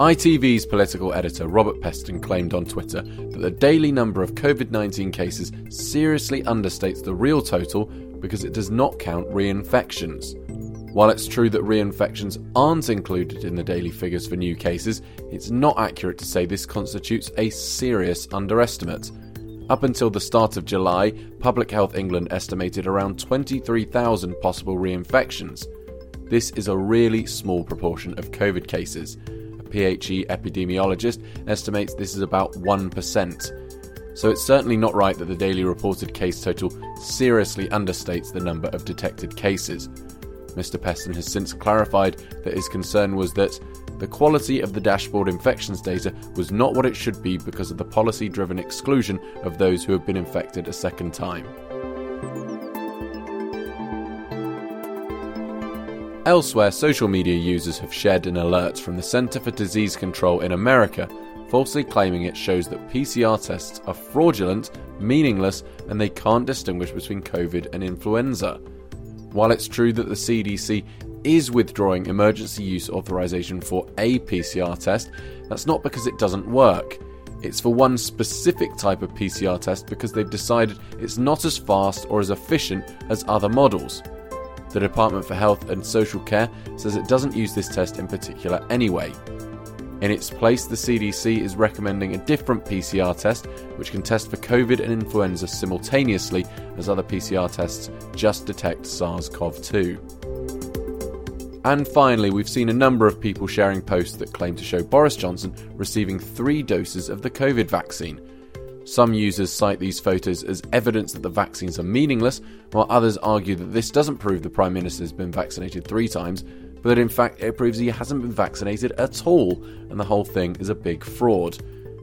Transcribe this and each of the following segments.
ITV's political editor Robert Peston claimed on Twitter that the daily number of COVID 19 cases seriously understates the real total because it does not count reinfections. While it's true that reinfections aren't included in the daily figures for new cases, it's not accurate to say this constitutes a serious underestimate. Up until the start of July, Public Health England estimated around 23,000 possible reinfections. This is a really small proportion of COVID cases. PHE epidemiologist estimates this is about 1%. So it's certainly not right that the daily reported case total seriously understates the number of detected cases. Mr. Peston has since clarified that his concern was that the quality of the dashboard infections data was not what it should be because of the policy driven exclusion of those who have been infected a second time. Elsewhere, social media users have shared an alert from the Center for Disease Control in America, falsely claiming it shows that PCR tests are fraudulent, meaningless, and they can't distinguish between COVID and influenza. While it's true that the CDC is withdrawing emergency use authorization for a PCR test, that's not because it doesn't work. It's for one specific type of PCR test because they've decided it's not as fast or as efficient as other models. The Department for Health and Social Care says it doesn't use this test in particular anyway. In its place, the CDC is recommending a different PCR test which can test for COVID and influenza simultaneously as other PCR tests just detect SARS CoV 2. And finally, we've seen a number of people sharing posts that claim to show Boris Johnson receiving three doses of the COVID vaccine. Some users cite these photos as evidence that the vaccines are meaningless, while others argue that this doesn't prove the Prime Minister has been vaccinated three times, but that in fact it proves he hasn't been vaccinated at all, and the whole thing is a big fraud.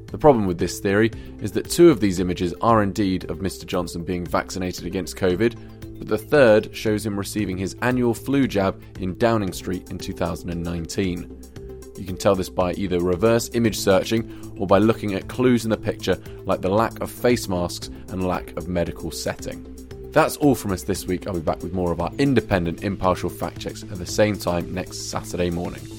The problem with this theory is that two of these images are indeed of Mr. Johnson being vaccinated against COVID, but the third shows him receiving his annual flu jab in Downing Street in 2019. You can tell this by either reverse image searching or by looking at clues in the picture like the lack of face masks and lack of medical setting. That's all from us this week. I'll be back with more of our independent, impartial fact checks at the same time next Saturday morning.